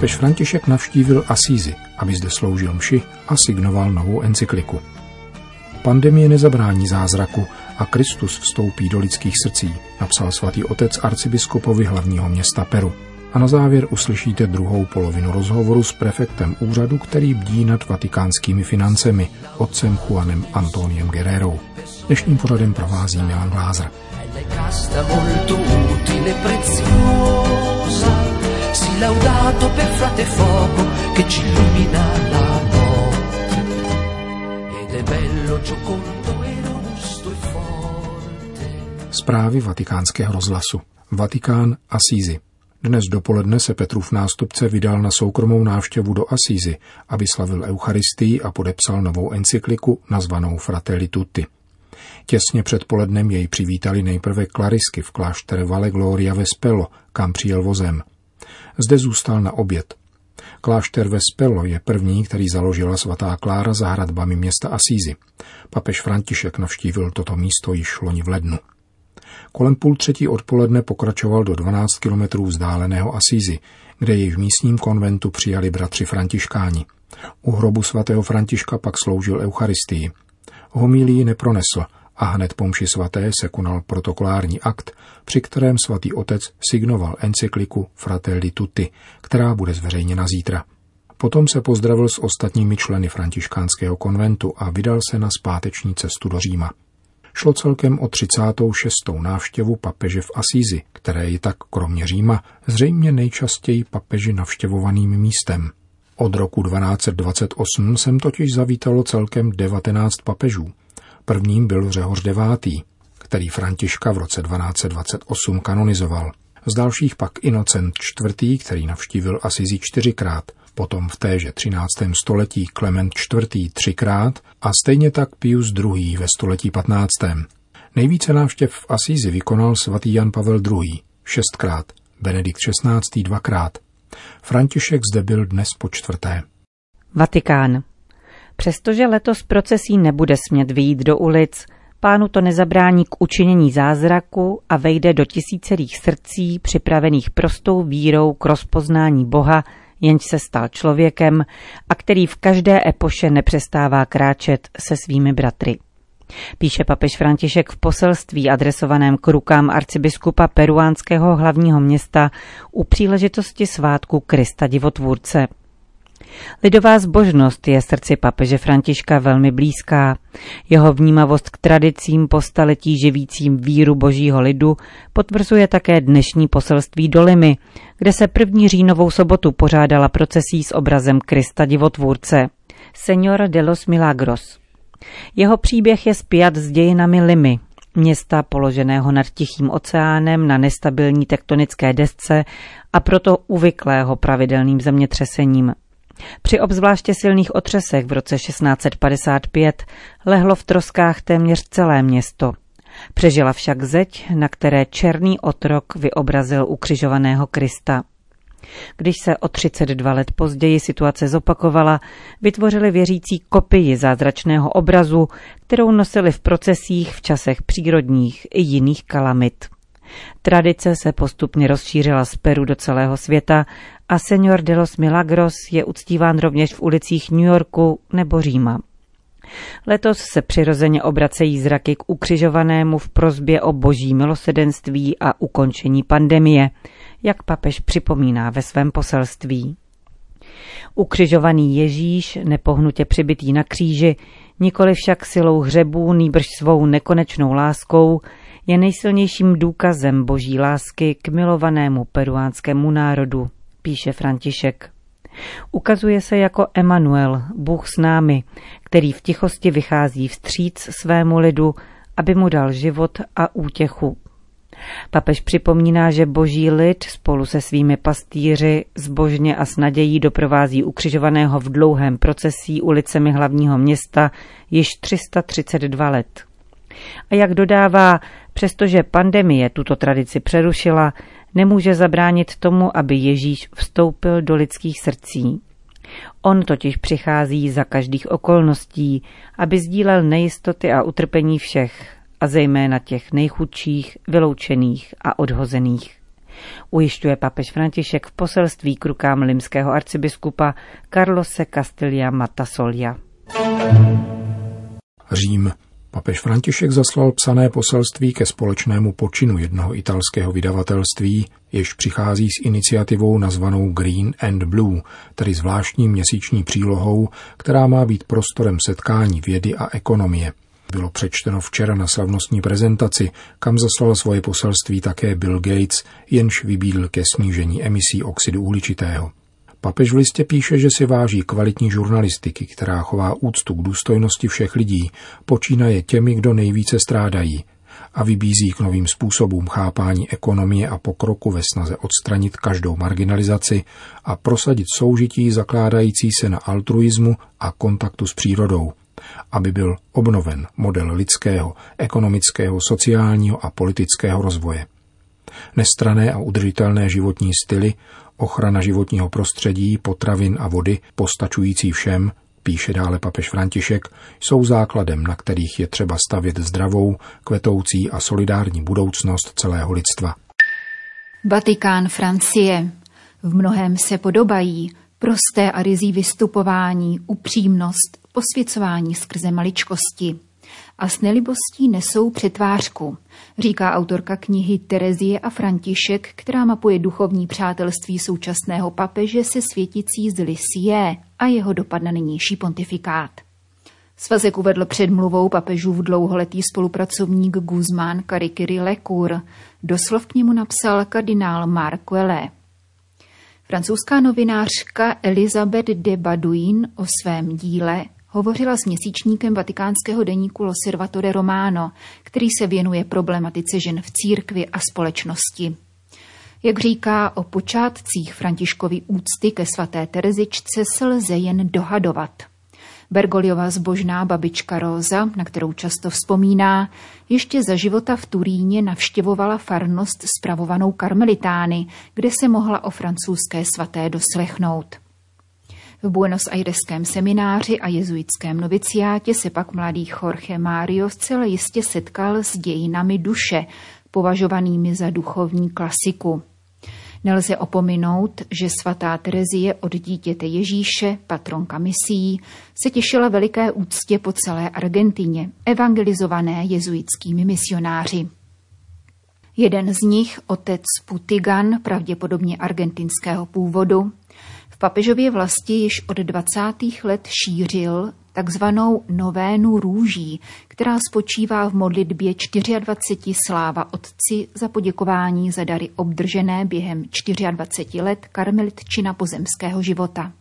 Papež František navštívil Asízy, aby zde sloužil mši a signoval novou encykliku. Pandemie nezabrání zázraku a Kristus vstoupí do lidských srdcí, napsal svatý otec arcibiskupovi hlavního města Peru. A na závěr uslyšíte druhou polovinu rozhovoru s prefektem úřadu, který bdí nad vatikánskými financemi, otcem Juanem Antoniem Guerrero. Dnešním pořadem provází Milan Glázer. laudato per frate fuoco che ci illumina la notte ed è bello, giocondo e robusto e forte. Zprávy vatikánského rozhlasu. Vatikán Asízy. Dnes dopoledne se Petrův nástupce vydal na soukromou návštěvu do Asízy, aby slavil Eucharistii a podepsal novou encykliku nazvanou Fratelli Tutti. Těsně před polednem jej přivítali nejprve klarisky v kláštere Valle Gloria ve Spelo, kam přijel vozem. Zde zůstal na oběd. Klášter ve Spelo je první, který založila svatá Klára za hradbami města Asízy. Papež František navštívil toto místo již loni v lednu. Kolem půl třetí odpoledne pokračoval do 12 kilometrů vzdáleného Asízy, kde jej v místním konventu přijali bratři františkáni. U hrobu svatého Františka pak sloužil Eucharistii. Homílii nepronesl, a hned po mši svaté se konal protokolární akt, při kterém svatý otec signoval encykliku Fratelli Tutti, která bude zveřejněna zítra. Potom se pozdravil s ostatními členy františkánského konventu a vydal se na zpáteční cestu do Říma. Šlo celkem o 36. návštěvu papeže v Asízi, které je tak kromě Říma zřejmě nejčastěji papeži navštěvovaným místem. Od roku 1228 jsem totiž zavítalo celkem 19 papežů. Prvním byl Řehoř IX., který Františka v roce 1228 kanonizoval. Z dalších pak Inocent IV., který navštívil Asizi čtyřikrát, potom v téže 13. století Klement IV. třikrát a stejně tak Pius II. ve století 15. Nejvíce návštěv v Asízi vykonal svatý Jan Pavel II. šestkrát, Benedikt XVI. dvakrát. František zde byl dnes po čtvrté. Vatikán. Přestože letos procesí nebude smět vyjít do ulic, pánu to nezabrání k učinění zázraku a vejde do tisícerých srdcí připravených prostou vírou k rozpoznání Boha, jenž se stal člověkem a který v každé epoše nepřestává kráčet se svými bratry. Píše papež František v poselství adresovaném k rukám arcibiskupa peruánského hlavního města u příležitosti svátku Krista divotvůrce – Lidová zbožnost je srdci papeže Františka velmi blízká. Jeho vnímavost k tradicím po staletí živícím víru božího lidu potvrzuje také dnešní poselství do Limy, kde se první říjnovou sobotu pořádala procesí s obrazem Krista divotvůrce. Señor de los Milagros. Jeho příběh je spjat s dějinami Limy, města položeného nad Tichým oceánem na nestabilní tektonické desce a proto uvyklého pravidelným zemětřesením. Při obzvláště silných otřesech v roce 1655 lehlo v troskách téměř celé město. Přežila však zeď, na které černý otrok vyobrazil ukřižovaného Krista. Když se o 32 let později situace zopakovala, vytvořili věřící kopii zázračného obrazu, kterou nosili v procesích v časech přírodních i jiných kalamit. Tradice se postupně rozšířila z Peru do celého světa a Señor de los Milagros je uctíván rovněž v ulicích New Yorku nebo Říma. Letos se přirozeně obracejí zraky k ukřižovanému v prozbě o boží milosedenství a ukončení pandemie, jak papež připomíná ve svém poselství. Ukřižovaný Ježíš, nepohnutě přibitý na kříži, nikoli však silou hřebů, nýbrž svou nekonečnou láskou, je nejsilnějším důkazem boží lásky k milovanému peruánskému národu, píše František. Ukazuje se jako Emanuel, Bůh s námi, který v tichosti vychází vstříc svému lidu, aby mu dal život a útěchu. Papež připomíná, že boží lid spolu se svými pastýři zbožně a s nadějí doprovází ukřižovaného v dlouhém procesí ulicemi hlavního města již 332 let. A jak dodává, přestože pandemie tuto tradici přerušila, nemůže zabránit tomu, aby Ježíš vstoupil do lidských srdcí. On totiž přichází za každých okolností, aby sdílel nejistoty a utrpení všech, a zejména těch nejchudších, vyloučených a odhozených. Ujišťuje papež František v poselství k rukám limského arcibiskupa Carlose Castilla Matasolia. Řím. Papež František zaslal psané poselství ke společnému počinu jednoho italského vydavatelství, jež přichází s iniciativou nazvanou Green and Blue, tedy zvláštní měsíční přílohou, která má být prostorem setkání vědy a ekonomie. Bylo přečteno včera na slavnostní prezentaci, kam zaslal svoje poselství také Bill Gates, jenž vybídl ke snížení emisí oxidu uhličitého. Papež v listě píše, že si váží kvalitní žurnalistiky, která chová úctu k důstojnosti všech lidí, počínaje těmi, kdo nejvíce strádají, a vybízí k novým způsobům chápání ekonomie a pokroku ve snaze odstranit každou marginalizaci a prosadit soužití zakládající se na altruismu a kontaktu s přírodou, aby byl obnoven model lidského, ekonomického, sociálního a politického rozvoje. Nestrané a udržitelné životní styly, ochrana životního prostředí, potravin a vody, postačující všem, píše dále papež František, jsou základem, na kterých je třeba stavět zdravou, kvetoucí a solidární budoucnost celého lidstva. Vatikán Francie. V mnohem se podobají prosté a rizí vystupování, upřímnost, posvěcování skrze maličkosti a s nelibostí nesou přetvářku, říká autorka knihy Terezie a František, která mapuje duchovní přátelství současného papeže se světicí z Lisie a jeho dopad na nynější pontifikát. Svazek uvedl předmluvou papežův dlouholetý spolupracovník Guzmán Karikiri Lecour. Doslov k němu napsal kardinál Marc. Francouzská novinářka Elizabeth de Baduin o svém díle hovořila s měsíčníkem vatikánského deníku L'Osservatore Romano, který se věnuje problematice žen v církvi a společnosti. Jak říká o počátcích Františkovy úcty ke svaté Terezičce se lze jen dohadovat. Bergoliova zbožná babička Róza, na kterou často vzpomíná, ještě za života v Turíně navštěvovala farnost spravovanou karmelitány, kde se mohla o francouzské svaté doslechnout. V Buenos Aireském semináři a jezuitském noviciátě se pak mladý Jorge Mario zcela jistě setkal s dějinami duše, považovanými za duchovní klasiku. Nelze opominout, že svatá Terezie od dítěte Ježíše, patronka misí, se těšila veliké úctě po celé Argentině, evangelizované jezuitskými misionáři. Jeden z nich, otec Putigan, pravděpodobně argentinského původu, papežově vlasti již od 20. let šířil takzvanou novénu růží, která spočívá v modlitbě 24 sláva Otci za poděkování za dary obdržené během 24 let karmelitčina pozemského života.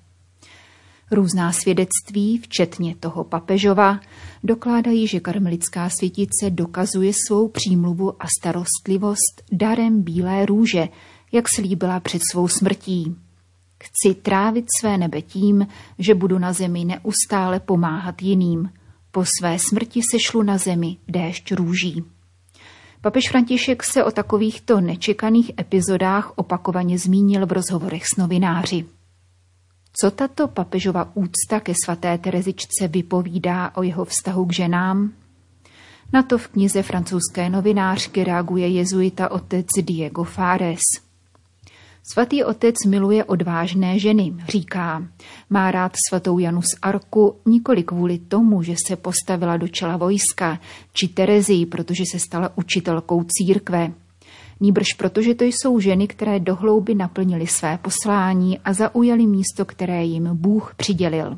Různá svědectví, včetně toho papežova, dokládají, že karmelická světice dokazuje svou přímluvu a starostlivost darem bílé růže, jak slíbila před svou smrtí. Chci trávit své nebe tím, že budu na zemi neustále pomáhat jiným. Po své smrti sešlu na zemi déšť růží. Papež František se o takovýchto nečekaných epizodách opakovaně zmínil v rozhovorech s novináři. Co tato papežova úcta ke svaté Terezičce vypovídá o jeho vztahu k ženám? Na to v knize francouzské novinářky reaguje jezuita otec Diego Fares – Svatý otec miluje odvážné ženy, říká. Má rád svatou Janu z Arku nikoli kvůli tomu, že se postavila do čela vojska, či Terezii, protože se stala učitelkou církve. Nýbrž protože to jsou ženy, které dohlouby naplnily své poslání a zaujali místo, které jim Bůh přidělil.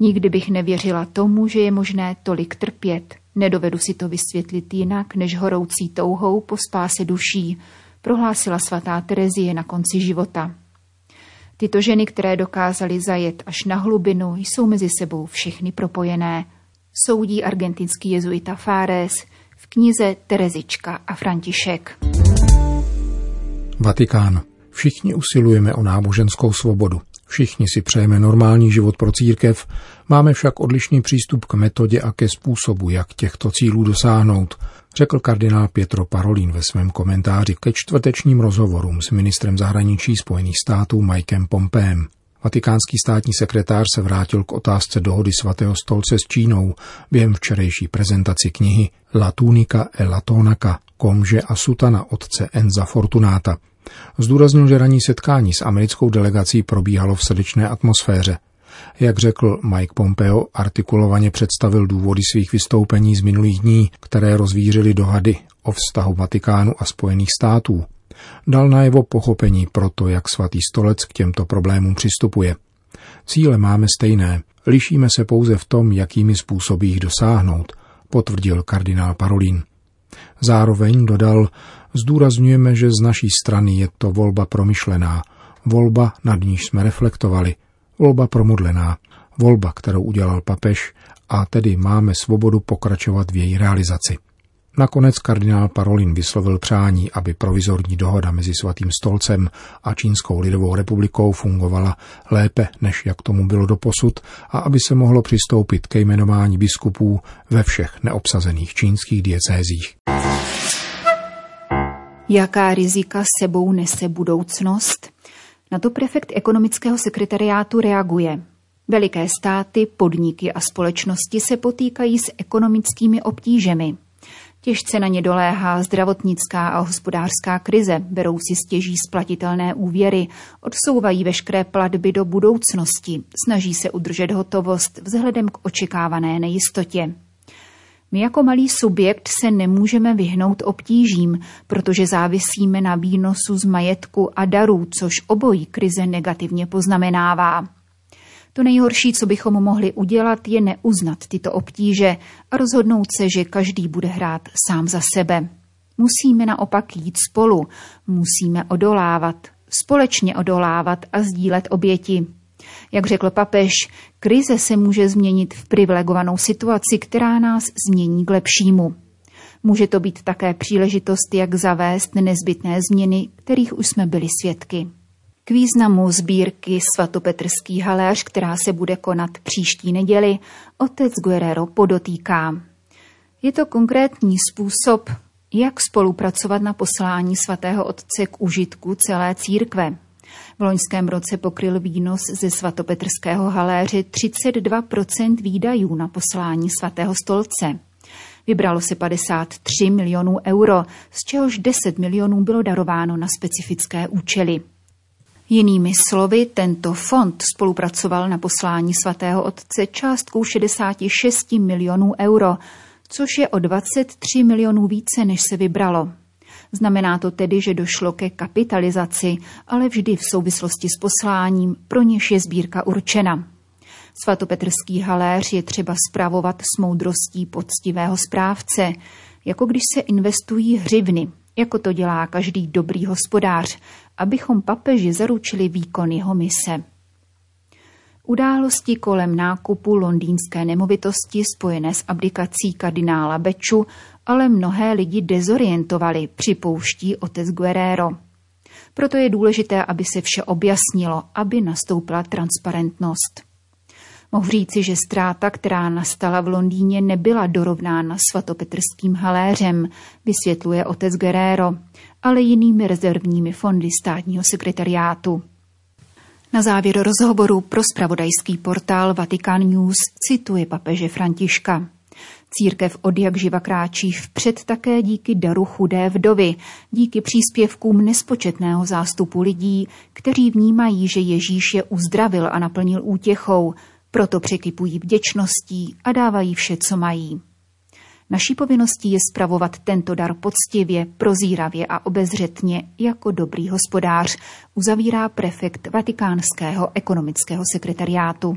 Nikdy bych nevěřila tomu, že je možné tolik trpět. Nedovedu si to vysvětlit jinak, než horoucí touhou po spáse duší, prohlásila svatá Terezie na konci života. Tyto ženy, které dokázaly zajet až na hlubinu, jsou mezi sebou všechny propojené, soudí argentinský jezuita Fares v v knize Terezička a František. Vatikán. Všichni usilujeme o náboženskou svobodu. Všichni si přejeme normální život pro církev, máme však odlišný přístup k metodě a ke způsobu, jak těchto cílů dosáhnout, řekl kardinál Pietro Parolin ve svém komentáři ke čtvrtečním rozhovorům s ministrem zahraničí Spojených států Mikem Pompeem. Vatikánský státní sekretář se vrátil k otázce dohody svatého stolce s Čínou během včerejší prezentaci knihy La tunica e la tonaca, komže a sutana otce Enza Fortunata. Zdůraznil, že ranní setkání s americkou delegací probíhalo v srdečné atmosféře. Jak řekl Mike Pompeo, artikulovaně představil důvody svých vystoupení z minulých dní, které rozvířily dohady o vztahu Vatikánu a Spojených států. Dal najevo pochopení pro to, jak svatý stolec k těmto problémům přistupuje. Cíle máme stejné, lišíme se pouze v tom, jakými způsoby jich dosáhnout, potvrdil kardinál Parolin. Zároveň dodal, zdůrazňujeme, že z naší strany je to volba promyšlená, volba, nad níž jsme reflektovali, volba promudlená, volba, kterou udělal papež, a tedy máme svobodu pokračovat v její realizaci. Nakonec kardinál Parolin vyslovil přání, aby provizorní dohoda mezi svatým stolcem a Čínskou lidovou republikou fungovala lépe, než jak tomu bylo doposud, a aby se mohlo přistoupit ke jmenování biskupů ve všech neobsazených čínských diecézích. Jaká rizika sebou nese budoucnost? Na to prefekt ekonomického sekretariátu reaguje. Veliké státy, podniky a společnosti se potýkají s ekonomickými obtížemi. Těžce na ně doléhá zdravotnická a hospodářská krize, berou si stěží splatitelné úvěry, odsouvají veškeré platby do budoucnosti, snaží se udržet hotovost vzhledem k očekávané nejistotě. My jako malý subjekt se nemůžeme vyhnout obtížím, protože závisíme na výnosu z majetku a darů, což obojí krize negativně poznamenává. To nejhorší, co bychom mohli udělat, je neuznat tyto obtíže a rozhodnout se, že každý bude hrát sám za sebe. Musíme naopak jít spolu, musíme odolávat, společně odolávat a sdílet oběti. Jak řekl papež, krize se může změnit v privilegovanou situaci, která nás změní k lepšímu. Může to být také příležitost, jak zavést nezbytné změny, kterých už jsme byli svědky. K významu sbírky svatopetrský haléř, která se bude konat příští neděli, otec Guerrero podotýká. Je to konkrétní způsob, jak spolupracovat na poslání svatého otce k užitku celé církve. V loňském roce pokryl výnos ze svatopetrského haléře 32% výdajů na poslání svatého stolce. Vybralo se 53 milionů euro, z čehož 10 milionů bylo darováno na specifické účely. Jinými slovy, tento fond spolupracoval na poslání svatého otce částkou 66 milionů euro, což je o 23 milionů více, než se vybralo. Znamená to tedy, že došlo ke kapitalizaci, ale vždy v souvislosti s posláním, pro něž je sbírka určena. Svatopetrský haléř je třeba spravovat s moudrostí poctivého správce, jako když se investují hřivny, jako to dělá každý dobrý hospodář, abychom papeži zaručili výkon jeho mise. Události kolem nákupu londýnské nemovitosti spojené s abdikací kardinála Beču ale mnohé lidi dezorientovali, připouští otec Guerrero. Proto je důležité, aby se vše objasnilo, aby nastoupila transparentnost. Mohu říci, že ztráta, která nastala v Londýně, nebyla dorovnána svatopetrským haléřem, vysvětluje otec Guerrero, ale jinými rezervními fondy státního sekretariátu. Na závěr rozhovoru pro spravodajský portál Vatican News cituje papeže Františka. Církev od jak živa kráčí vpřed také díky daru chudé vdovy, díky příspěvkům nespočetného zástupu lidí, kteří vnímají, že Ježíš je uzdravil a naplnil útěchou, proto překypují vděčností a dávají vše, co mají. Naší povinností je spravovat tento dar poctivě, prozíravě a obezřetně jako dobrý hospodář, uzavírá prefekt Vatikánského ekonomického sekretariátu.